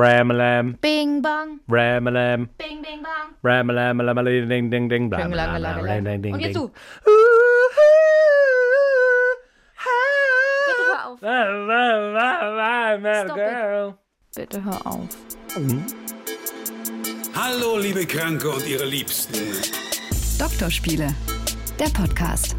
Ramalam, Bing bang, Ramalam, bing bing bang. Ramalam, ding ding ding bla, bla, bla, bla, ding, ding, Und jetzt du. Bitte hör auf. Stop it. Girl. Bitte hör auf. Hallo, liebe Kranke und ihre Liebsten. Doktorspiele, der Podcast.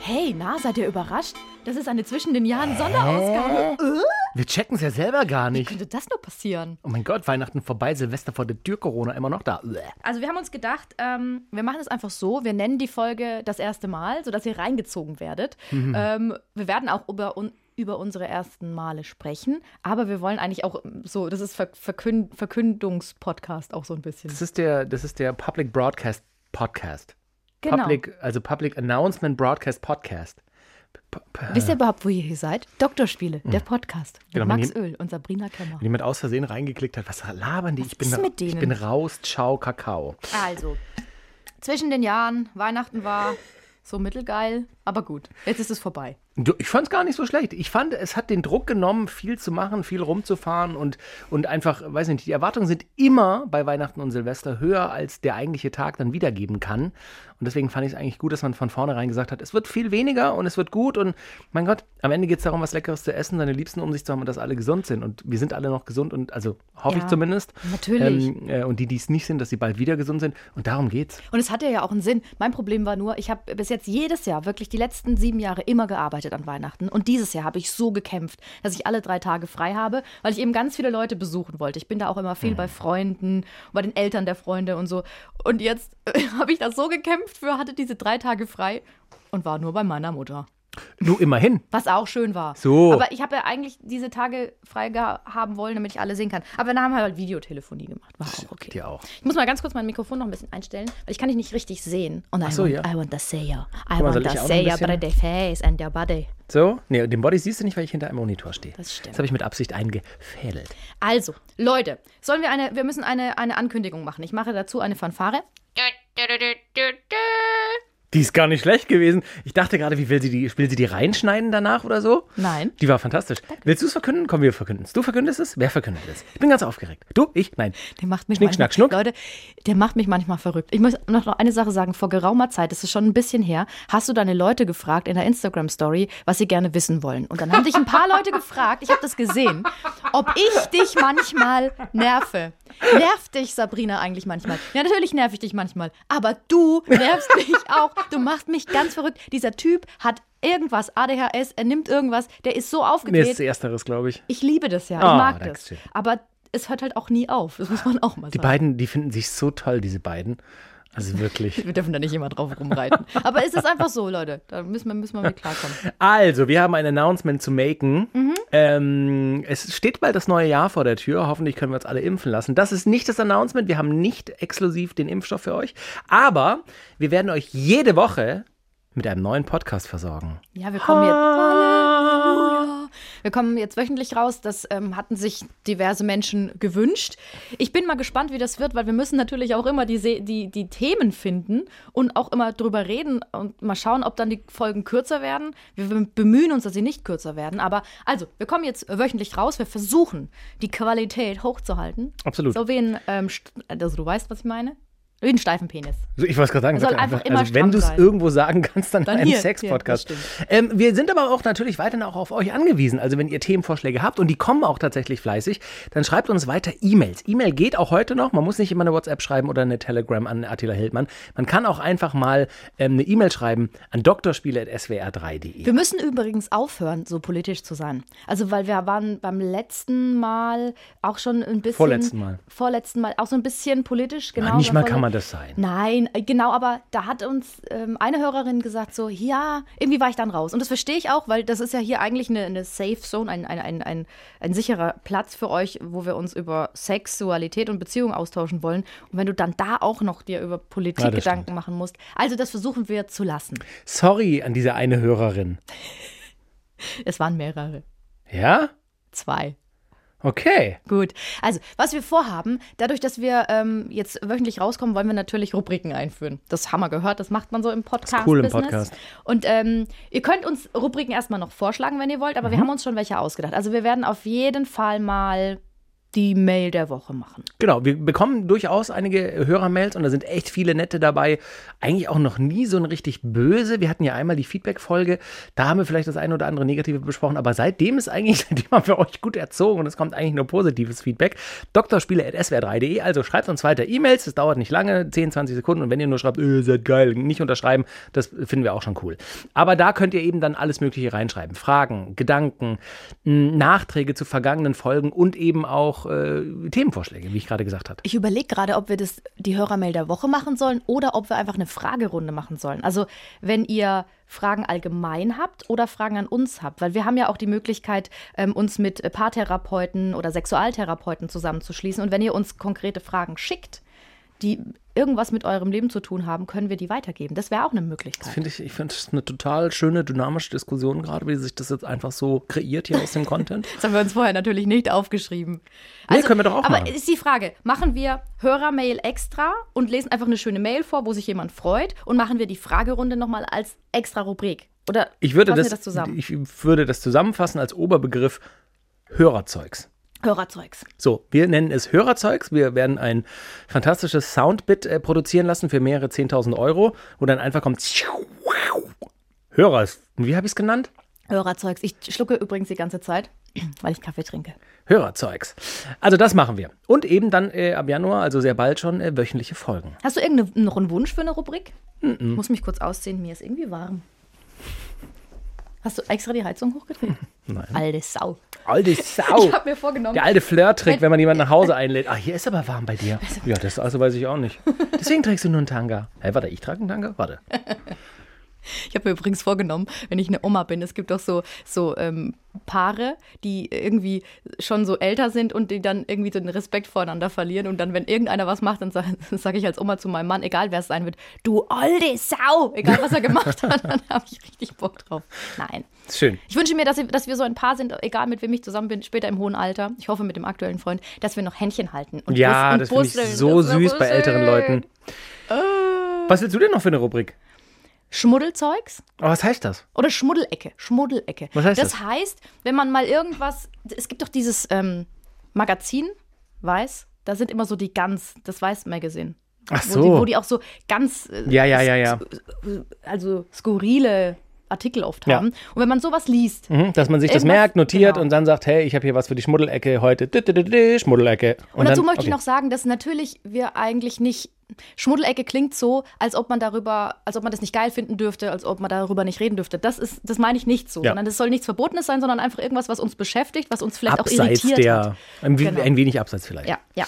Hey, na, seid ihr überrascht? Das ist eine zwischen den Jahren Sonderausgabe. Äh? Wir checken es ja selber gar Wie nicht. könnte das nur passieren? Oh mein Gott, Weihnachten vorbei, Silvester vor der Tür, Corona immer noch da. Also wir haben uns gedacht, ähm, wir machen es einfach so, wir nennen die Folge das erste Mal, sodass ihr reingezogen werdet. Ähm, wir werden auch über, un über unsere ersten Male sprechen, aber wir wollen eigentlich auch so, das ist Ver Verkünd Verkündungspodcast auch so ein bisschen. Das ist der, das ist der Public Broadcast Podcast. Genau. Public, also Public Announcement Broadcast Podcast. Wisst ihr überhaupt, wo ihr hier seid? Doktorspiele, der Podcast. Mit Genau, Max Öl und Sabrina Kemmer. Wenn jemand aus Versehen reingeklickt hat, was labern die? Was ich bin, ist mit ich denen? bin raus, ciao, Kakao. Also, zwischen den Jahren, Weihnachten war so mittelgeil, aber gut, jetzt ist es vorbei. Ich fand es gar nicht so schlecht. Ich fand, es hat den Druck genommen, viel zu machen, viel rumzufahren und, und einfach, weiß nicht, die Erwartungen sind immer bei Weihnachten und Silvester höher, als der eigentliche Tag dann wiedergeben kann. Und deswegen fand ich es eigentlich gut, dass man von vornherein gesagt hat, es wird viel weniger und es wird gut. Und mein Gott, am Ende geht es darum, was Leckeres zu essen, seine Liebsten um sich zu haben und dass alle gesund sind. Und wir sind alle noch gesund und, also hoffe Ja, ich zumindest. natürlich. Ähm, äh, und die, die es nicht sind, dass sie bald wieder gesund sind. Und darum geht's. Und es hatte ja auch einen Sinn. Mein Problem war nur, ich habe bis jetzt jedes Jahr, wirklich die letzten sieben Jahre immer gearbeitet an Weihnachten. Und dieses Jahr habe ich so gekämpft, dass ich alle drei Tage frei habe, weil ich eben ganz viele Leute besuchen wollte. Ich bin da auch immer viel bei Freunden, bei den Eltern der Freunde und so. Und jetzt habe ich da so gekämpft für, hatte diese drei Tage frei und war nur bei meiner Mutter. Du immerhin. Was auch schön war. So. Aber ich habe ja eigentlich diese Tage frei haben wollen, damit ich alle sehen kann. Aber dann haben wir halt Videotelefonie gemacht. War auch okay. Dir auch. Ich muss mal ganz kurz mein Mikrofon noch ein bisschen einstellen, weil ich kann dich nicht richtig sehen. Und I, so, want, ja. I want to say you. I mal, want soll to ich auch noch say ein your bisschen? pretty face and your body. So? Nee, den Body siehst du nicht, weil ich hinter einem Monitor stehe. Das stimmt. Das habe ich mit Absicht eingefädelt. Also, Leute, sollen wir eine, wir müssen eine, eine Ankündigung machen. Ich mache dazu eine Fanfare. Die ist gar nicht schlecht gewesen. Ich dachte gerade, wie will sie die, will sie die reinschneiden danach oder so? Nein. Die war fantastisch. Willst du es verkünden? Komm, wir verkünden es. Du verkündest es? Wer verkündet es? Ich bin ganz aufgeregt. Du? Ich? Nein. Der macht mich Schnick, manchmal, schnack, schnuck. Leute, der macht mich manchmal verrückt. Ich muss noch noch eine Sache sagen. Vor geraumer Zeit, das ist schon ein bisschen her, hast du deine Leute gefragt in der Instagram-Story, was sie gerne wissen wollen. Und dann haben dich ein paar Leute gefragt, ich habe das gesehen, ob ich dich manchmal nerve. Nervt dich, Sabrina, eigentlich manchmal? Ja, natürlich nerv ich dich manchmal. Aber du nervst mich auch. Du machst mich ganz verrückt. Dieser Typ hat irgendwas, ADHS, er nimmt irgendwas, der ist so Mir ist aufgedreht. es ersteres, glaube ich. Ich liebe das ja, ich Ah, mag das. Aber es hört halt auch nie auf. Das muss man auch mal Die sagen. beiden, die finden sich so toll, diese beiden. Also wirklich. Wir dürfen da nicht immer drauf rumreiten. Aber es ist einfach so, Leute. Da müssen wir, müssen wir mit klarkommen. Also, wir haben ein Announcement zu maken. Mhm. Ähm, es steht bald das neue Jahr vor der Tür. Hoffentlich können wir uns alle impfen lassen. Das ist nicht das Announcement. Wir haben nicht exklusiv den Impfstoff für euch. Aber wir werden euch jede Woche mit einem neuen Podcast versorgen. Ja, wir kommen jetzt. Wir kommen jetzt wöchentlich raus. Das ähm, hatten sich diverse Menschen gewünscht. Ich bin mal gespannt, wie das wird, weil wir müssen natürlich auch immer die, Se- die, die Themen finden und auch immer drüber reden und mal schauen, ob dann die Folgen kürzer werden. Wir bemühen uns, dass sie nicht kürzer werden. Aber also, wir kommen jetzt wöchentlich raus. Wir versuchen, die Qualität hochzuhalten. Absolut. So wie ein, ähm, also du weißt, was ich meine? Wie ein steifen Penis. So, ich wollte gerade sagen, sag einfach immer also wenn du es irgendwo sagen kannst, dann, Dann in einem Sex-Podcast. ähm, wir sind aber auch natürlich weiterhin auch auf euch angewiesen. Also wenn ihr Themenvorschläge habt und die kommen auch tatsächlich fleißig, dann schreibt uns weiter E-Mails. E-Mail geht auch heute noch. Man muss nicht immer eine WhatsApp schreiben oder eine Telegram an Attila Hildmann. Man kann auch einfach mal ähm, eine E-Mail schreiben an drspiele.swr3.de. Wir müssen übrigens aufhören, so politisch zu sein. Also, weil wir waren beim letzten Mal auch schon ein bisschen. Vorletzten Mal. Vorletzten Mal auch so ein bisschen politisch, genau. nicht mal kann man das sein. Nein, äh, genau, aber da hat uns ähm, eine Hörerin gesagt, so, ja, irgendwie war ich dann raus. Und das verstehe ich auch, weil das ist ja hier eigentlich eine, eine Safe Zone, ein, ein, ein, ein, ein sicherer Platz für euch, wo wir uns über Sexualität und Beziehung austauschen wollen. Und wenn du dann da auch noch dir über Politik Ja, Gedanken stimmt. machen musst. Also, das versuchen wir zu lassen. Sorry an diese eine Hörerin. Es waren mehrere. Ja? Zwei. Okay. Gut. Also, was wir vorhaben, dadurch, dass wir ähm, jetzt wöchentlich rauskommen, wollen wir natürlich Rubriken einführen. Das haben wir gehört, das macht man so im Podcast. cool im Business. Podcast. Und ähm, ihr könnt uns Rubriken erstmal noch vorschlagen, wenn ihr wollt, aber wir haben uns schon welche ausgedacht. Also, wir werden auf jeden Fall mal die Mail der Woche machen. Genau, wir bekommen durchaus einige Hörermails und da sind echt viele nette dabei. Eigentlich auch noch nie so ein richtig böse. Wir hatten ja einmal die Feedback-Folge, da haben wir vielleicht das eine oder andere Negative besprochen, aber seitdem ist eigentlich, seitdem haben wir euch gut erzogen und es kommt eigentlich nur positives Feedback. Doktorspiele.swr3.de, also schreibt uns weiter E-Mails, es dauert nicht lange, 10, 20 Sekunden und wenn ihr nur schreibt, äh, seid geil, nicht unterschreiben, das finden wir auch schon cool. Aber da könnt ihr eben dann alles Mögliche reinschreiben. Fragen, Gedanken, Nachträge zu vergangenen Folgen und eben auch äh, Themenvorschläge, wie ich gerade gesagt habe. Ich überlege gerade, ob wir das die Hörermail der Woche machen sollen oder ob wir einfach eine Fragerunde machen sollen. Also, wenn ihr Fragen allgemein habt oder Fragen an uns habt, weil wir haben ja auch die Möglichkeit, ähm, uns mit Paartherapeuten oder Sexualtherapeuten zusammenzuschließen. Und wenn ihr uns konkrete Fragen schickt, die irgendwas mit eurem Leben zu tun haben, können wir die weitergeben. Das wäre auch eine Möglichkeit. Finde ich, ich finde es eine total schöne, dynamische Diskussion gerade, wie sich das jetzt einfach so kreiert hier aus dem Content. Das haben wir uns vorher natürlich nicht aufgeschrieben. Nee, können wir doch auch aber machen. ist die Frage, machen wir Hörermail extra und lesen einfach eine schöne Mail vor, wo sich jemand freut und machen wir die Fragerunde nochmal als extra Rubrik? Oder Ich würde das, das zusammen? ich würde das zusammenfassen als Oberbegriff Hörerzeugs. Hörerzeugs. So, wir nennen es Hörerzeugs. Wir werden ein fantastisches Soundbit äh, produzieren lassen für mehrere 10.000 Euro, wo dann einfach kommt Hörer. Wie habe ich es genannt? Hörerzeugs. Ich schlucke übrigens die ganze Zeit, weil ich Kaffee trinke. Hörerzeugs. Also das machen wir. Und eben dann äh, ab Januar, also sehr bald schon, äh, wöchentliche Folgen. Hast du irgendeinen noch einen Wunsch für eine Rubrik? Ich muss mich kurz ausziehen, mir ist irgendwie warm. Hast du extra die Heizung hochgedreht? Nein. Alte Sau. Alte Sau. Ich habe mir vorgenommen. Der alte Flirt-Trick, wenn man jemanden nach Hause einlädt. Ah, hier ist aber warm bei dir. Ja, das also weiß ich auch nicht. Deswegen trägst du nur einen Tanga. Hä, warte, ich trage einen Tanga? Warte. Ich habe mir übrigens vorgenommen, wenn ich eine Oma bin, es gibt auch so, so ähm, Paare, die irgendwie schon so älter sind und die dann irgendwie so den Respekt voreinander verlieren. Und dann, wenn irgendeiner was macht, dann sage sag ich als Oma zu meinem Mann, egal wer es sein wird, du alte Sau, egal was er gemacht hat, dann habe ich richtig Bock drauf. Nein. Schön. Ich wünsche mir, dass, wir- dass wir so ein Paar sind, egal mit wem ich zusammen bin, später im hohen Alter. Ich hoffe mit dem aktuellen Freund, dass wir noch Händchen halten. Und Ja, bus- das und finde ich so Das süß bei älteren. Leuten. Was willst du denn noch für eine Rubrik? Schmuddelzeugs? Aber was heißt das? Oder Schmuddelecke. Schmuddelecke. Was heißt das? das? heißt, wenn man mal irgendwas. Es gibt doch dieses ähm, Magazin, Weiß, da sind immer so die ganz, das Weiß-Magazin. Ach Wo, so. die, wo die auch so ganz. äh, Ja, ja, ja, ja. Also skurrile Artikel oft Ja. haben. Und wenn man sowas liest, Mhm, dass man sich das merkt, notiert genau. und dann sagt, hey, ich habe hier was für die Schmuddelecke heute. Schmuddelecke. Und, dazu dann, möchte ich okay. noch sagen, dass natürlich wir eigentlich nicht. Schmuddelecke klingt so, als ob man darüber, als ob man das nicht geil finden dürfte, als ob man darüber nicht reden dürfte. Das ist, das meine ich nicht so, Ja. sondern das soll nichts Verbotenes sein, sondern einfach irgendwas, was uns beschäftigt, was uns vielleicht auch Abseits irritiert der, hat. ein, Genau. ein wenig abseits vielleicht. Ja, ja.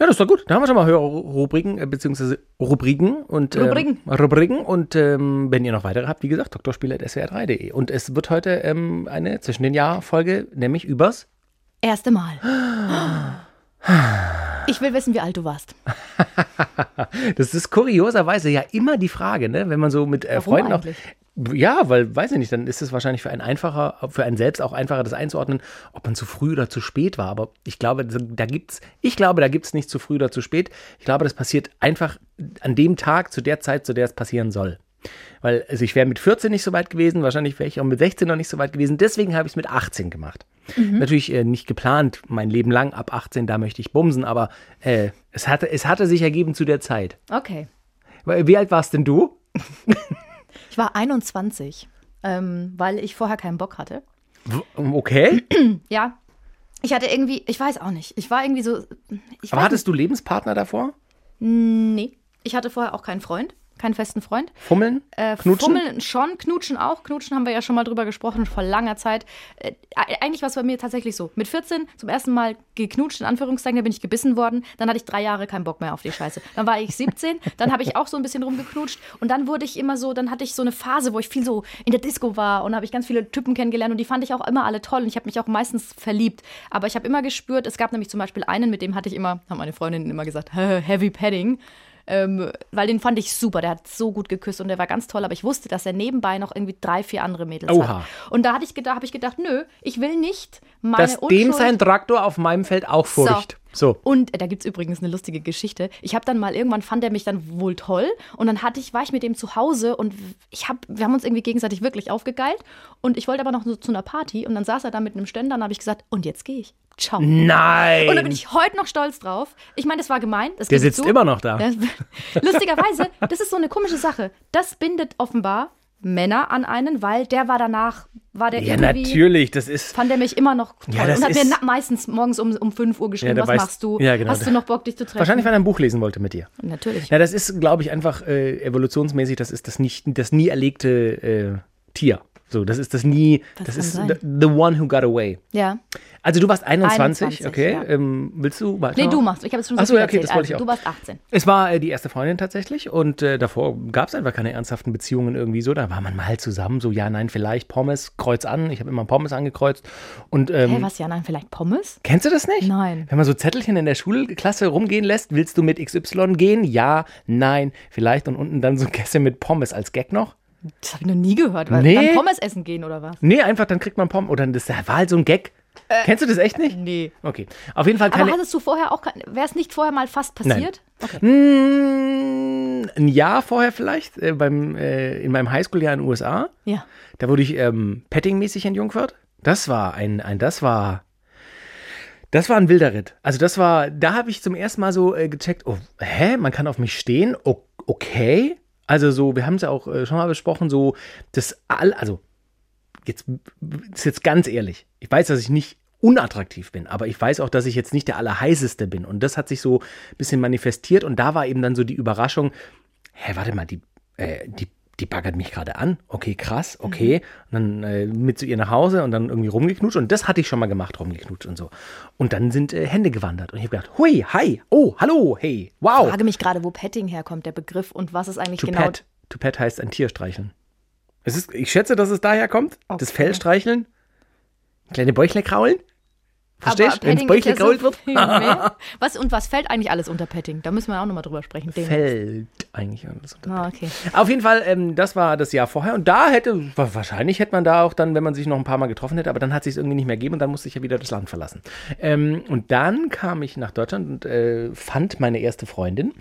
Ja, das war gut. Da haben wir schon mal Hörerrubriken, äh, beziehungsweise Rubriken und ähm, Rubriken. Rubriken. Und ähm, wenn ihr noch weitere habt, wie gesagt, drspiele.swr3.de. Und es wird heute ähm, eine zwischen den Jahr-Folge, nämlich übers. Erste Mal. Ich will wissen, wie alt du warst. Das ist kurioserweise ja immer die Frage, ne? Wenn man so mit äh, Freunden auch. Ja, weil, weiß ich nicht, dann ist es wahrscheinlich für einen einfacher, für einen selbst auch einfacher, das einzuordnen, ob man zu früh oder zu spät war. Aber ich glaube, da gibt's, ich glaube, da gibt's nicht zu früh oder zu spät. Ich glaube, das passiert einfach an dem Tag, zu der Zeit, zu der es passieren soll. Weil, also ich wäre mit 14 nicht so weit gewesen, wahrscheinlich wäre ich auch mit 16 noch nicht so weit gewesen. Deswegen habe ich es mit 18 gemacht. Natürlich äh, nicht geplant, mein Leben lang ab 18, da möchte ich bumsen, aber äh, es, hatte, es hatte sich ergeben zu der Zeit. Okay. Wie alt warst denn du? Ich war 21, ähm, weil ich vorher keinen Bock hatte. Okay. Ja. Ich hatte irgendwie, ich weiß auch nicht. Ich war irgendwie so. Aber hattest du Lebenspartner davor? nicht. Nee. Ich hatte vorher auch keinen Freund, keinen festen Freund. Fummeln? Äh, Knutschen? Fummeln schon, knutschen auch. Knutschen haben wir ja schon mal drüber gesprochen, vor langer Zeit. Äh, eigentlich war es bei mir tatsächlich so. Mit 14 zum ersten Mal geknutscht, in Anführungszeichen, da bin ich gebissen worden. Dann hatte ich drei Jahre keinen Bock mehr auf die Scheiße. Dann war ich 17, dann habe ich auch so ein bisschen rumgeknutscht. Und dann wurde ich immer so, dann hatte ich so eine Phase, wo ich viel so in der Disco war und habe ich ganz viele Typen kennengelernt und die fand ich auch immer alle toll und ich habe mich auch meistens verliebt. Aber ich habe immer gespürt, es gab nämlich zum Beispiel einen, mit dem hatte ich immer, haben meine Freundinnen immer gesagt, Heavy Padding. Ähm, weil den fand ich super, der hat so gut geküsst und der war ganz toll, aber ich wusste, dass er nebenbei noch irgendwie drei, vier andere Mädels Oha. hat. Und da hatte ich gedacht, habe ich gedacht, nö, ich will nicht meine dass dem Unschuld- sein Traktor auf meinem Feld auch furcht. So. Und äh, da gibt es übrigens eine lustige Geschichte. Ich habe dann mal, irgendwann fand er mich dann wohl toll und dann hatte ich, war ich mit dem zu Hause und ich hab, wir haben uns irgendwie gegenseitig wirklich aufgegeilt und ich wollte aber noch so zu einer Party und dann saß er da mit einem Ständer und habe ich gesagt, und jetzt gehe ich. Ciao. Nein. Und da bin ich heute noch stolz drauf. Ich meine, das war gemein. Das Der sitzt zu. immer noch da. Lustigerweise, das ist so eine komische Sache. Das bindet offenbar Männer an einen, weil der war danach, war der ja, natürlich. Das ist. fand er mich immer noch toll. Ja, das und hat mir ist- na- meistens morgens um, um 5 Uhr geschrieben, Ja, was weiß- machst du? Ja, genau. Hast du noch Bock, dich zu treffen? Wahrscheinlich, weil er ein Buch lesen wollte mit dir. Natürlich. Ja, das ist, glaube ich, einfach äh, evolutionsmäßig, das ist das, nicht, das nie erlegte äh, Tier. So, das ist das nie, Das das, ist sein. the, one who got away. Ja. Also du warst 21, 21, okay. ja. Ähm, willst du weiter? Nee, du machst. Ich habe jetzt schon so Ach so, viel ja, okay, erzählt. das wollte ich also, auch. du warst 18. Es war äh, die erste Freundin tatsächlich und äh, davor gab es einfach keine ernsthaften Beziehungen irgendwie so. Da war man mal zusammen, so ja, nein, vielleicht Pommes, Kreuz an. Ich habe immer Pommes angekreuzt. Und ähm, Hä, was, ja, nein, vielleicht Pommes? kennst du das nicht? Nein. Wenn man so Zettelchen in der Schulklasse rumgehen lässt, willst du mit XY gehen? Ja, nein, vielleicht. Und unten dann so Käse mit Pommes als Gag noch. Das habe ich noch nie gehört. Weil Nee. Dann Pommes essen gehen oder was? Nee, einfach, dann kriegt man Pommes. Oder das war halt so ein Gag. Kennst du das echt nicht? Nee. Okay. Auf jeden Fall Aber keine. hattest du vorher auch, wäre es nicht vorher mal fast passiert? Okay. Mm, ein Jahr vorher vielleicht, äh, beim, äh, in meinem Highschool-Jahr in den USA. Ja. Da wurde ich ähm, pettingmäßig entjungfert. Das war ein, ein, das war, das war ein wilder Ritt. Also das war, da habe ich zum ersten Mal so äh, gecheckt, oh, hä, man kann auf mich stehen, okay. Also so, wir haben es ja auch äh, schon mal besprochen, so, das all, also jetzt ist jetzt ganz ehrlich, ich weiß, dass ich nicht unattraktiv bin, aber ich weiß auch, dass ich jetzt nicht der allerheißeste bin. Und das hat sich so ein bisschen manifestiert und da war eben dann so die Überraschung, hä, warte mal, die, äh, die, die baggert mich gerade an. Okay, krass, okay. Und dann äh, mit zu ihr nach Hause und dann irgendwie rumgeknutscht. Und das hatte ich schon mal gemacht, rumgeknutscht und so. Und dann sind äh, Hände gewandert. Und ich habe gedacht, hui, hi, oh, hallo, hey, Ich wow. frage mich gerade, wo Petting herkommt, der Begriff, und was ist eigentlich To genau. pet. To pet heißt ein Tier streicheln. Es ist, ich schätze, dass es daher kommt. Das Okay. Fell streicheln. Kleine Bäuchle kraulen. Verstehst du? Wenn so krault wird. was, und was fällt eigentlich alles unter Petting? Da müssen wir auch nochmal drüber sprechen. Demnächst. Fällt eigentlich alles unter. Ah, okay. Auf jeden Fall, ähm, das war das Jahr vorher. Und da hätte, wa- wahrscheinlich hätte man da auch dann, wenn man sich noch ein paar Mal getroffen hätte, aber dann hat sich es irgendwie nicht mehr gegeben und dann musste ich ja wieder das Land verlassen. Ähm, und dann kam ich nach Deutschland und äh, fand meine erste Freundin.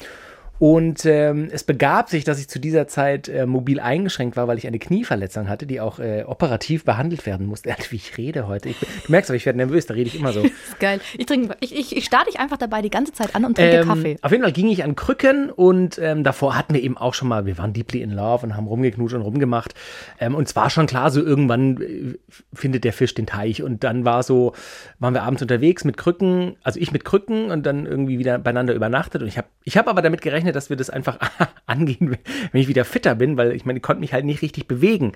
Und ähm, es begab sich, dass ich zu dieser Zeit äh, mobil eingeschränkt war, weil ich eine Knieverletzung hatte, die auch äh, operativ behandelt werden musste. Alter, wie ich rede heute. Ich, du merkst aber, ich werde nervös, da rede ich immer so. Das ist geil. Ich, trinke, ich, ich, ich starte dich einfach dabei die ganze Zeit an und trinke Ähm, Kaffee. Auf jeden Fall ging ich an Krücken und ähm, davor hatten wir eben auch schon mal, wir waren deeply in love und haben rumgeknutscht und rumgemacht. Ähm, und es war schon klar, so irgendwann äh, findet der Fisch den Teich. Und dann war so, waren wir abends unterwegs mit Krücken, also ich mit Krücken und dann irgendwie wieder beieinander übernachtet. Und ich habe ich hab aber damit gerechnet, dass wir das einfach angehen, wenn ich wieder fitter bin, weil ich meine, ich konnte mich halt nicht richtig bewegen.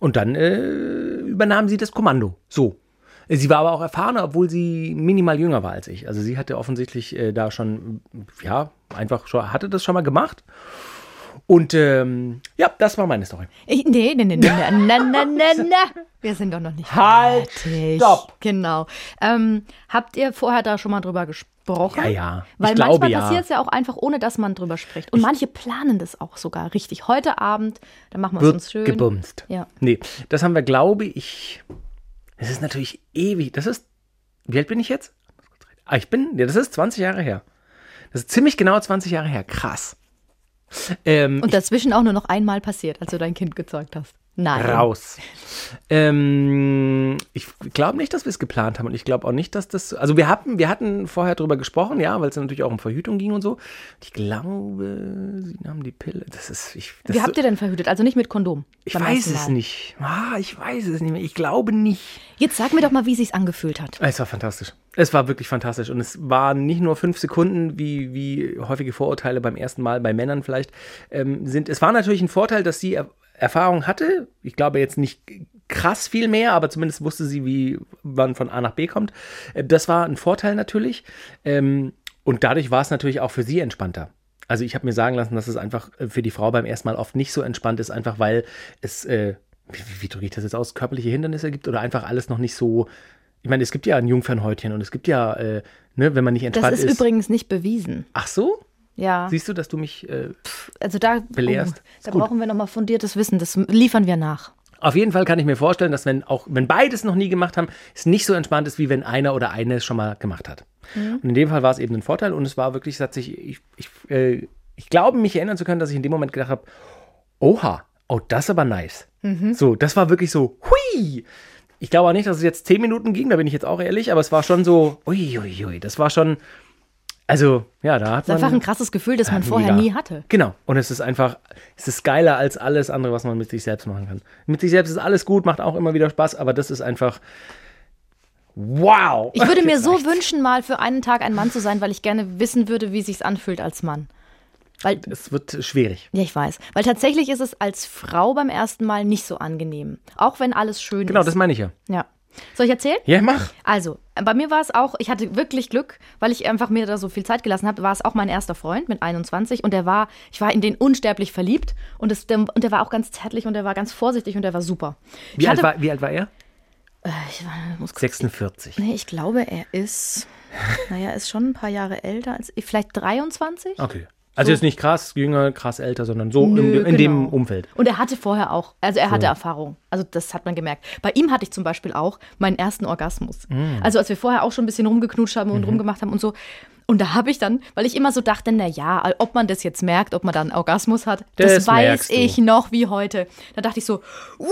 Und dann äh, übernahm sie das Kommando. So. Sie war aber auch erfahrener, obwohl sie minimal jünger war als ich. Also sie hatte offensichtlich äh, da schon, ja, einfach schon, hatte das schon mal gemacht. Und ähm, ja, das war meine Story. Ich, nee, nee, nee, nee, na, na, na, na. Wir sind doch noch nicht halt, fertig. Stopp. Genau. Ähm, habt ihr vorher da schon mal drüber gesprochen? Ja, ja. Ich Weil glaube, manchmal ja. passiert es ja auch einfach, ohne dass man drüber spricht. Und ich, manche planen das auch sogar richtig. Heute Abend, dann machen wir es uns schön. gebumst. Ja. Nee, das haben wir, glaube ich, es ist natürlich ewig. Das ist, wie alt bin ich jetzt? Ah, ich bin, ja, das ist 20 Jahre her. Das ist ziemlich genau 20 Jahre her. Krass. Ähm, Und dazwischen auch nur noch einmal passiert, als du dein Kind gezeugt hast. Nein. raus. Ähm, ich glaube nicht, dass wir es geplant haben und ich glaube auch nicht, dass das. Also wir hatten, wir hatten vorher drüber gesprochen, ja, weil es natürlich auch um Verhütung ging und so. Ich glaube, sie nahmen die Pille. Das ist. Ich, das Wie habt ihr denn verhütet? Also nicht mit Kondom? ich weiß es nicht. Ah, ich weiß es nicht mehr. Ich glaube nicht. Jetzt sag mir doch mal, wie sich's angefühlt hat. Es war fantastisch. Es war wirklich fantastisch. Und es waren nicht nur fünf Sekunden, wie, wie häufige Vorurteile beim ersten Mal bei Männern vielleicht ähm, sind. Es war natürlich ein Vorteil, dass sie Erfahrung hatte. Ich glaube jetzt nicht krass viel mehr, aber zumindest wusste sie, wie man von A nach B kommt. Äh, Das war ein Vorteil natürlich. Ähm, und dadurch war es natürlich auch für sie entspannter. Also ich habe mir sagen lassen, dass es einfach äh, für die Frau beim ersten Mal oft nicht so entspannt ist, einfach weil es, äh, wie, wie, drücke ich das jetzt aus, körperliche Hindernisse gibt oder einfach alles noch nicht so. Ich meine, es gibt ja ein Jungfernhäutchen und es gibt ja, äh, ne, wenn man nicht Das entspannt ist, ist. übrigens nicht bewiesen. Ach so? Ja. Siehst du, dass du mich. Äh, Also da, Belehrst. oh, da gut. brauchen wir nochmal fundiertes Wissen. Das liefern wir nach. Auf jeden Fall kann ich mir vorstellen, dass wenn auch wenn beides noch nie gemacht haben, es nicht so entspannt ist, wie wenn einer oder eine es schon mal gemacht hat. Und in dem Fall war es eben ein Vorteil und es war wirklich, es hat sich, ich, ich, äh, ich glaube, mich erinnern zu können, dass ich in dem Moment gedacht habe, oha, oh, das ist aber nice. So, das war wirklich so, hui. Ich glaube auch nicht, dass es jetzt zehn Minuten ging, da bin ich jetzt auch ehrlich, aber es war schon so, ui, ui, ui, das war schon, also, ja, da hat Das ist man. einfach ein krasses Gefühl, das man Ja, vorher mega. nie hatte. Genau. Und es ist einfach, es ist geiler als alles andere, was man mit sich selbst machen kann. Mit sich selbst ist alles gut, macht auch immer wieder Spaß, aber das ist einfach, wow. Ich würde mir so wünschen, mal für einen Tag ein Mann zu sein, weil ich gerne wissen würde, wie sich's anfühlt als Mann. Weil, Es wird schwierig. ja, ich weiß. Weil tatsächlich ist es als Frau beim ersten Mal nicht so angenehm. Auch wenn alles schön Genau, ist. das meine ich ja. ja. Soll ich erzählen? Ja, mach. Also, bei mir war es auch, ich hatte wirklich Glück, weil ich einfach mir da so viel Zeit gelassen habe, war es auch mein erster Freund mit 21 und der war, ich war in den unsterblich verliebt und, es, der, und der war auch ganz zärtlich und der war ganz vorsichtig und der war super. Wie, ich alt, hatte, war, wie alt war er? ich war, muss kurz 46. Nee, ich glaube, er ist, naja, er ist schon ein paar Jahre älter als ich, vielleicht 23. Okay. Also jetzt nicht krass jünger, krass älter, sondern so Nö, in, in dem genau. Umfeld. Und er hatte vorher auch, also er hatte Erfahrung. Also das hat man gemerkt. Bei ihm hatte ich zum Beispiel auch meinen ersten Orgasmus. Mm. Also als wir vorher auch schon ein bisschen rumgeknutscht haben Mhm. und rumgemacht haben und so. Und da habe ich dann, weil ich immer so dachte, na ja, ob man das jetzt merkt, ob man dann einen Orgasmus hat, das, Das weiß ich noch wie heute. Da dachte ich so, wow,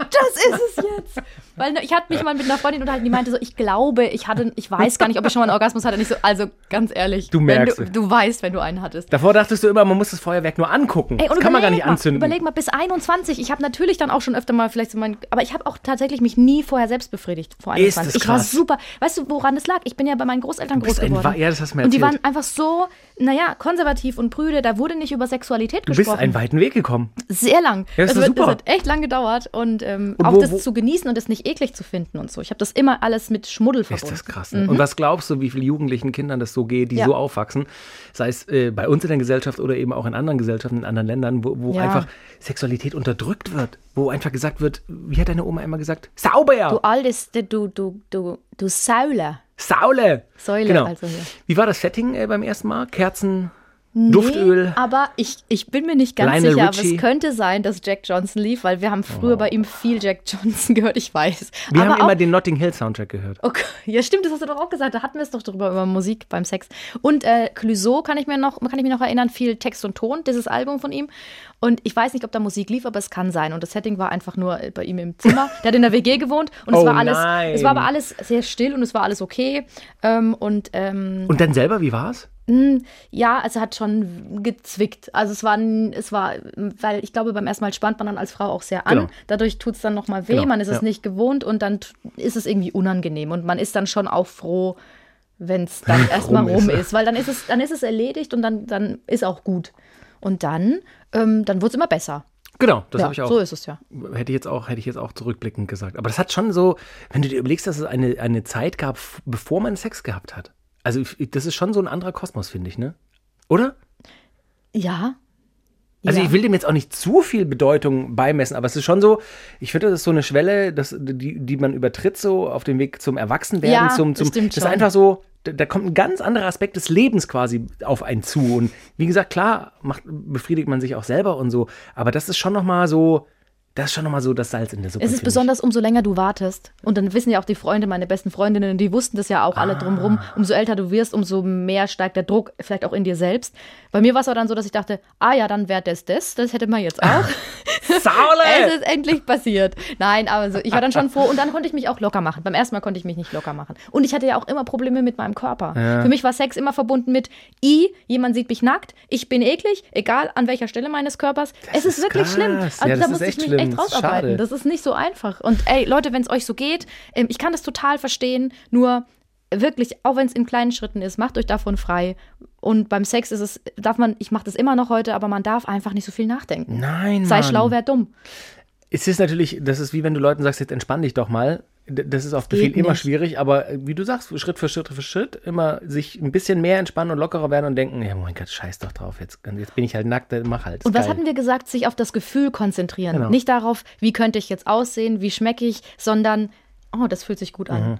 das ist es jetzt. Weil ich hatte mich mal mit einer Freundin unterhalten, die meinte so, ich glaube, ich hatte, ich weiß gar nicht, ob ich schon mal einen Orgasmus hatte. Und ich so, also ganz ehrlich, Du merkst du, du weißt, wenn du einen hattest. Davor dachtest du immer, man muss das Feuerwerk nur angucken. Ey, und das kann man gar nicht mal, anzünden. Überleg mal, bis 21. Ich habe natürlich dann auch schon öfter mal vielleicht so mein. Aber ich habe auch tatsächlich mich nie vorher selbst befriedigt vor Ist 21. das ich war super. Weißt du, woran das lag? Ich bin ja bei meinen Großeltern groß ein geworden. Wa- ja, das hast du mir Und die waren einfach so, naja, konservativ und prüde. Da wurde nicht über Sexualität du bist gesprochen. einen weiten Weg gekommen. Sehr lang. Ja, das ist wird, super. das hat echt lang gedauert. Und, ähm, Und auch wo- das wo- zu genießen und das nicht eklig zu finden und so. Ich habe das immer alles mit Schmuddel Ist verbunden. das krass. Ne? Und was glaubst du, wie vielen jugendlichen Kindern das so geht, die Ja. so aufwachsen? Sei es äh, bei uns in der Gesellschaft oder eben auch in anderen Gesellschaften, in anderen Ländern, wo, wo Ja. einfach Sexualität unterdrückt wird. Wo einfach gesagt wird, wie hat deine Oma immer gesagt? Sauber! Du altes, du, du, du, du Säule. Saule! Säule, Genau. also hier. Wie war das Setting äh, beim ersten Mal? Kerzen, Duftöl? aber ich, ich bin mir nicht ganz Lionel sicher, aber Richie. es könnte sein, dass Jack Johnson lief, weil wir haben früher bei ihm viel Jack Johnson gehört, ich weiß. Wir aber haben auch, immer den Notting Hill Soundtrack gehört. Okay. Ja, stimmt, das hast du doch auch gesagt. Da hatten wir es doch drüber über Musik beim Sex. Und äh, Clouseau kann ich mir noch, kann ich mich noch erinnern, viel Text und Ton, dieses Album von ihm. Und ich weiß nicht, ob da Musik lief, aber es kann sein. Und das Setting war einfach nur äh, bei ihm im Zimmer. Der hat in der WG gewohnt und es Oh war alles, nein. es war aber alles sehr still und es war alles okay. Ähm, und ähm, Und dann selber, wie war's? ja, also hat schon gezwickt. Also es war, es war, weil ich glaube, beim ersten Mal spannt man dann als Frau auch sehr an. Genau. Dadurch tut es dann nochmal weh, Genau, man ist es ja. nicht gewohnt und dann ist es irgendwie unangenehm. Und man ist dann schon auch froh, wenn es dann erstmal Rum rum ist. ist. Weil dann ist es, dann ist es erledigt und dann, dann ist auch gut. Und dann, ähm, dann wird es immer besser. Genau, das ja, habe ich auch. so ist es ja. hätte ich jetzt auch, hätte ich jetzt auch zurückblickend gesagt. Aber das hat schon so, wenn du dir überlegst, dass es eine, eine Zeit gab, bevor man Sex gehabt hat. Also das ist schon so ein anderer Kosmos, finde ich, ne? Oder? Ja. Also ja. ich will dem jetzt auch nicht zu viel Bedeutung beimessen, aber es ist schon so, ich finde, das ist so eine Schwelle, das, die, die man übertritt so auf dem Weg zum Erwachsenwerden, Ja, zum, das zum stimmt das ist einfach so, da, kommt ein ganz anderer Aspekt des Lebens quasi auf einen zu. Und wie gesagt, klar, macht, befriedigt man sich auch selber und so, aber das ist schon nochmal so, das ist schon nochmal so das Salz in der Suppe. Es ist besonders, umso länger du wartest. Und dann wissen ja auch die Freunde, meine besten Freundinnen, die wussten das ja auch alle drumrum. Ah. Umso älter du wirst, umso mehr steigt der Druck, vielleicht auch in dir selbst. Bei mir war es aber dann so, dass ich dachte, ah ja, dann wäre das das, das hätte man jetzt auch. es Saule! ist endlich passiert. Nein, aber so, ich war dann schon froh und dann konnte ich mich auch locker machen. Beim ersten Mal konnte ich mich nicht locker machen. Und ich hatte ja auch immer Probleme mit meinem Körper. Für mich war Sex immer verbunden mit I, jemand sieht mich nackt, ich bin eklig, egal an welcher Stelle meines Körpers. es ist, ist wirklich krass. schlimm. Ja, Also das da ist muss ich mich schlimm. echt Das ist rausarbeiten. schade. Das ist nicht so einfach. Und ey, Leute, wenn es euch so geht, ähm, ich kann das total verstehen, nur wirklich, auch wenn es in kleinen Schritten ist, macht euch davon frei. Und beim Sex ist es, darf man, ich mache das immer noch heute, aber man darf einfach nicht so viel nachdenken. Nein, Sei Mann. schlau, wer dumm. Es ist natürlich, das ist wie wenn du Leuten sagst, jetzt entspann dich doch mal. Das ist auf Befehl immer schwierig, aber äh, wie du sagst, Schritt für Schritt für Schritt immer sich ein bisschen mehr entspannen und lockerer werden und denken, ja mein Gott, scheiß doch drauf, jetzt, jetzt bin ich halt nackt, mach halt. Und was geil. hatten wir gesagt? Sich auf das Gefühl konzentrieren. Genau. Nicht darauf, wie könnte ich jetzt aussehen, wie schmecke ich, sondern, oh, das fühlt sich gut an. Mhm.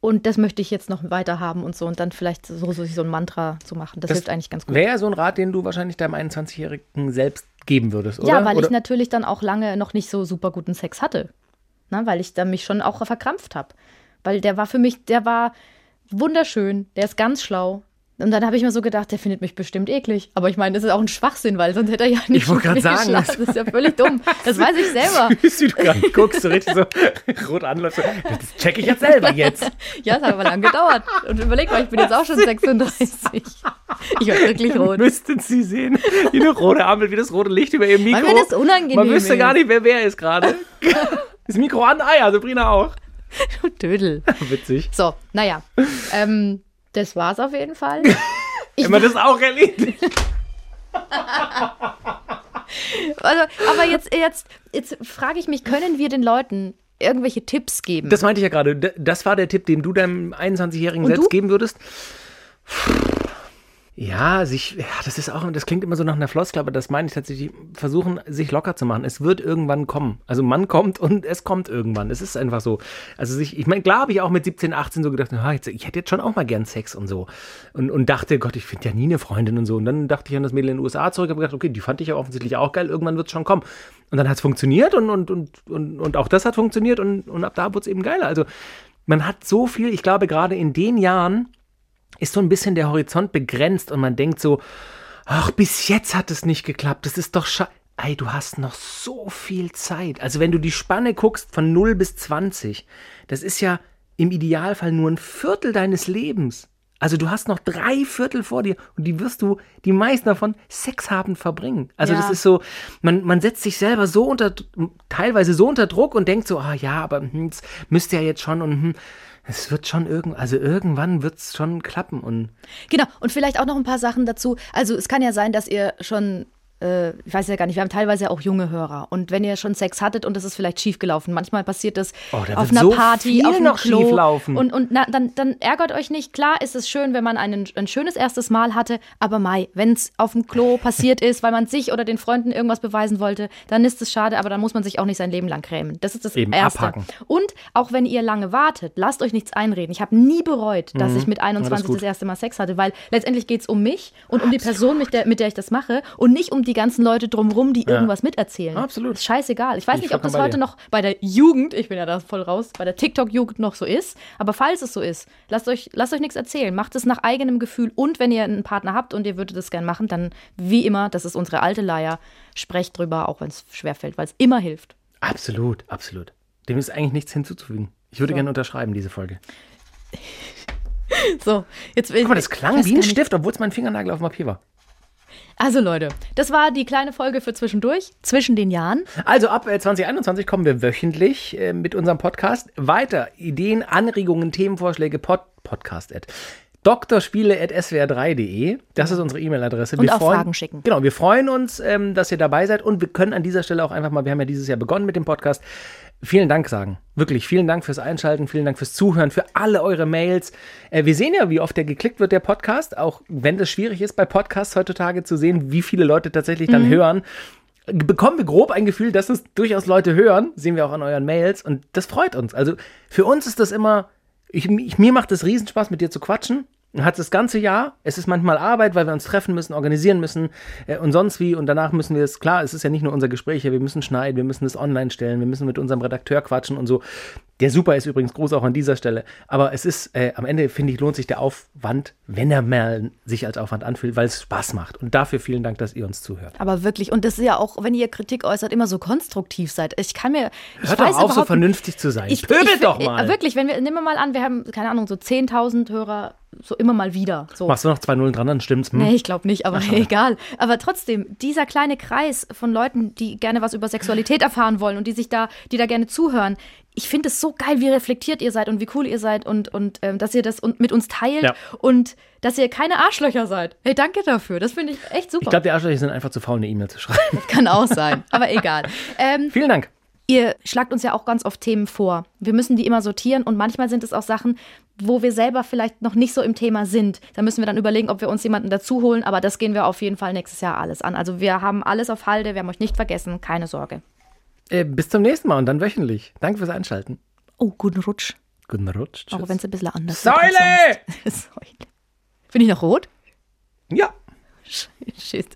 Und das möchte ich jetzt noch weiter haben und so. Und dann vielleicht so, so, so ein Mantra zu machen. Das, hilft eigentlich ganz gut. Wäre so ein Rat, den du wahrscheinlich deinem 21-Jährigen selbst geben würdest, oder? Ja, weil oder? ich natürlich dann auch lange noch nicht so super guten Sex hatte. Na, weil ich dann mich schon auch verkrampft habe. Weil der war für mich, der war wunderschön, der ist ganz schlau. Und dann habe ich mir so gedacht, der findet mich bestimmt eklig. Aber ich meine, das ist auch ein Schwachsinn, weil sonst hätte er ja nicht Ich wollte mir sagen. Das ist ja völlig dumm. Das weiß ich selber. Süß, wie du gerade guckst, so richtig so rot anläufst. Das check ich jetzt selber jetzt. Ja, es hat aber lang gedauert. Und überleg mal, ich bin jetzt auch schon 36. Ich war wirklich rot. Müssten Sie sehen, wie eine rote Ampel, wie das rote Licht über Ihrem Mikro. Mir das unangenehm Man wüsste gar nicht, wer wer ist gerade. Das Mikro an, ah ja, Sabrina auch. Du Dödel. Witzig. So, naja. Ähm, das war's auf jeden Fall. Ich Immer das auch erledigt. Also, aber jetzt, jetzt, jetzt frage ich mich, können wir den Leuten irgendwelche Tipps geben? Das meinte ich ja gerade. Das war der Tipp, den du deinem 21-Jährigen Und selbst du? geben würdest. Ja, sich, ja, das ist auch, das klingt immer so nach einer Floskel, aber das meine ich tatsächlich, versuchen, sich locker zu machen. Es wird irgendwann kommen. Also man kommt und es kommt irgendwann. Es ist einfach so. Also sich, ich meine, klar habe ich auch mit 17, 18 so gedacht, ah, jetzt, ich hätte jetzt schon auch mal gern Sex und so. Und, und dachte, Gott, ich finde ja nie eine Freundin und so. Und dann dachte ich an das Mädel in den USA zurück, habe gedacht, okay, die fand ich ja offensichtlich auch geil, irgendwann wird es schon kommen. Und dann hat es funktioniert und, und, und, und, und auch das hat funktioniert und, und ab da wurde es eben geiler. Also man hat so viel, ich glaube, gerade in den Jahren, ist so ein bisschen der Horizont begrenzt und man denkt so, ach, bis jetzt hat es nicht geklappt, das ist doch sche... Ey, du hast noch so viel Zeit. Also wenn du die Spanne guckst von 0 bis 20, das ist ja im Idealfall nur ein Viertel deines Lebens. Also du hast noch drei Viertel vor dir und die wirst du, die meisten davon, Sex haben verbringen. Also Ja. das ist so, man, man setzt sich selber so unter, teilweise so unter Druck und denkt so, ah ja, aber hm, müsste ja jetzt schon und hm, es wird schon irgend, also irgendwann wird es schon klappen und Genau, und vielleicht auch noch ein paar Sachen dazu. Also es kann ja sein, dass ihr schon, äh, ich weiß ja gar nicht, wir haben teilweise ja auch junge Hörer. Und wenn ihr schon Sex hattet und es ist vielleicht schief gelaufen, manchmal passiert das Oh, auf einer so Party, auf einem Klo. schieflaufen. Und, und na, dann, dann ärgert euch nicht. Klar ist es schön, wenn man einen, ein schönes erstes Mal hatte, aber Mai, wenn es auf dem Klo passiert ist, weil man sich oder den Freunden irgendwas beweisen wollte, dann ist es schade, aber dann muss man sich auch nicht sein Leben lang grämen. Das ist das Eben, Erste. abhaken. Und auch wenn ihr lange wartet, lasst euch nichts einreden. Ich habe nie bereut, dass ich mit Mhm. Ja, das 21 das erste Mal Sex hatte, weil letztendlich geht es um mich und um die Person, mit der, mit der ich das mache und nicht um die ganzen Leute drumherum, die irgendwas miterzählen. Absolut. Ist scheißegal. Ich weiß ich nicht, ob das heute dir. noch bei der Jugend, ich bin ja da voll raus, bei der TikTok-Jugend noch so ist, aber falls es so ist, lasst euch, lasst euch nichts erzählen. Macht es nach eigenem Gefühl und wenn ihr einen Partner habt und ihr würdet das gern machen, dann wie immer, das ist unsere alte Leier, sprecht drüber, auch wenn es schwerfällt, weil es immer hilft. absolut, absolut. Dem ist eigentlich nichts hinzuzufügen. Ich würde gerne unterschreiben, diese Folge. So, jetzt will Guck mal, das klang wie ein Stift, obwohl es mein Fingernagel auf dem Papier war. Also Leute, das war die kleine Folge für zwischendurch, zwischen den Jahren. Also ab äh, 2021 kommen wir wöchentlich äh, mit unserem Podcast weiter. Ideen, Anregungen, Themenvorschläge, Pod Podcast at drspiele.swr3.de. Das ist unsere E-Mail-Adresse. Und Wir auch freuen- Fragen schicken. Genau, wir freuen uns, ähm, dass ihr dabei seid und wir können an dieser Stelle auch einfach mal, wir haben ja dieses Jahr begonnen mit dem Podcast, vielen Dank sagen. Wirklich, vielen Dank fürs Einschalten, vielen Dank fürs Zuhören, für alle eure Mails. Äh, wir sehen ja, wie oft der geklickt wird, der Podcast, auch wenn das schwierig ist bei Podcasts heutzutage zu sehen, wie viele Leute tatsächlich dann hören. Bekommen wir grob ein Gefühl, dass es durchaus Leute hören, sehen wir auch an euren Mails und das freut uns. Also für uns ist das immer, ich, ich, mir macht es Riesenspaß, mit dir zu quatschen. Hat das ganze Jahr. Es ist manchmal Arbeit, weil wir uns treffen müssen, organisieren müssen äh, und sonst wie. Und danach müssen wir es, klar, es ist ja nicht nur unser Gespräch, hier, wir müssen schneiden, wir müssen es online stellen, wir müssen mit unserem Redakteur quatschen und so. Der Super ist übrigens groß auch an dieser Stelle. Aber es ist, äh, am Ende finde ich, lohnt sich der Aufwand, wenn er mal sich als Aufwand anfühlt, weil es Spaß macht. Und dafür vielen Dank, dass ihr uns zuhört. Aber wirklich, und das ist ja auch, wenn ihr Kritik äußert, immer so konstruktiv seid. Ich kann mir. Ich Hört weiß doch auf, so vernünftig zu sein. Ich, Pöbelt ich, doch mal. Wirklich, wenn wir, nehmen wir mal an, wir haben, keine Ahnung, so 10.000 Hörer, so immer mal wieder. So. Machst du noch zwei Nullen dran, dann stimmt's. Hm? Nee, ich glaube nicht, aber egal. Aber trotzdem, dieser kleine Kreis von Leuten, die gerne was über Sexualität erfahren wollen und die sich da, die da gerne zuhören, ich finde es so geil, wie reflektiert ihr seid und wie cool ihr seid und, und ähm, dass ihr das mit uns teilt Ja. und dass ihr keine Arschlöcher seid. Hey, danke dafür. Das finde ich echt super. Ich glaube, die Arschlöcher sind einfach zu faul, eine E-Mail zu schreiben. Kann auch sein, aber egal. Ähm, Vielen Dank. Ihr schlagt uns ja auch ganz oft Themen vor. Wir müssen die immer sortieren und manchmal sind es auch Sachen, wo wir selber vielleicht noch nicht so im Thema sind. Da müssen wir dann überlegen, ob wir uns jemanden dazu holen, aber das gehen wir auf jeden Fall nächstes Jahr alles an. Also wir haben alles auf Halde, wir haben euch nicht vergessen, keine Sorge. Äh, bis zum nächsten Mal und dann wöchentlich. Danke fürs Einschalten. Oh, guten Rutsch. Guten Rutsch. Tschüss. Auch wenn es ein bisschen anders Säule! als sonst. Säule! Bin ich noch rot? Ja. Shit.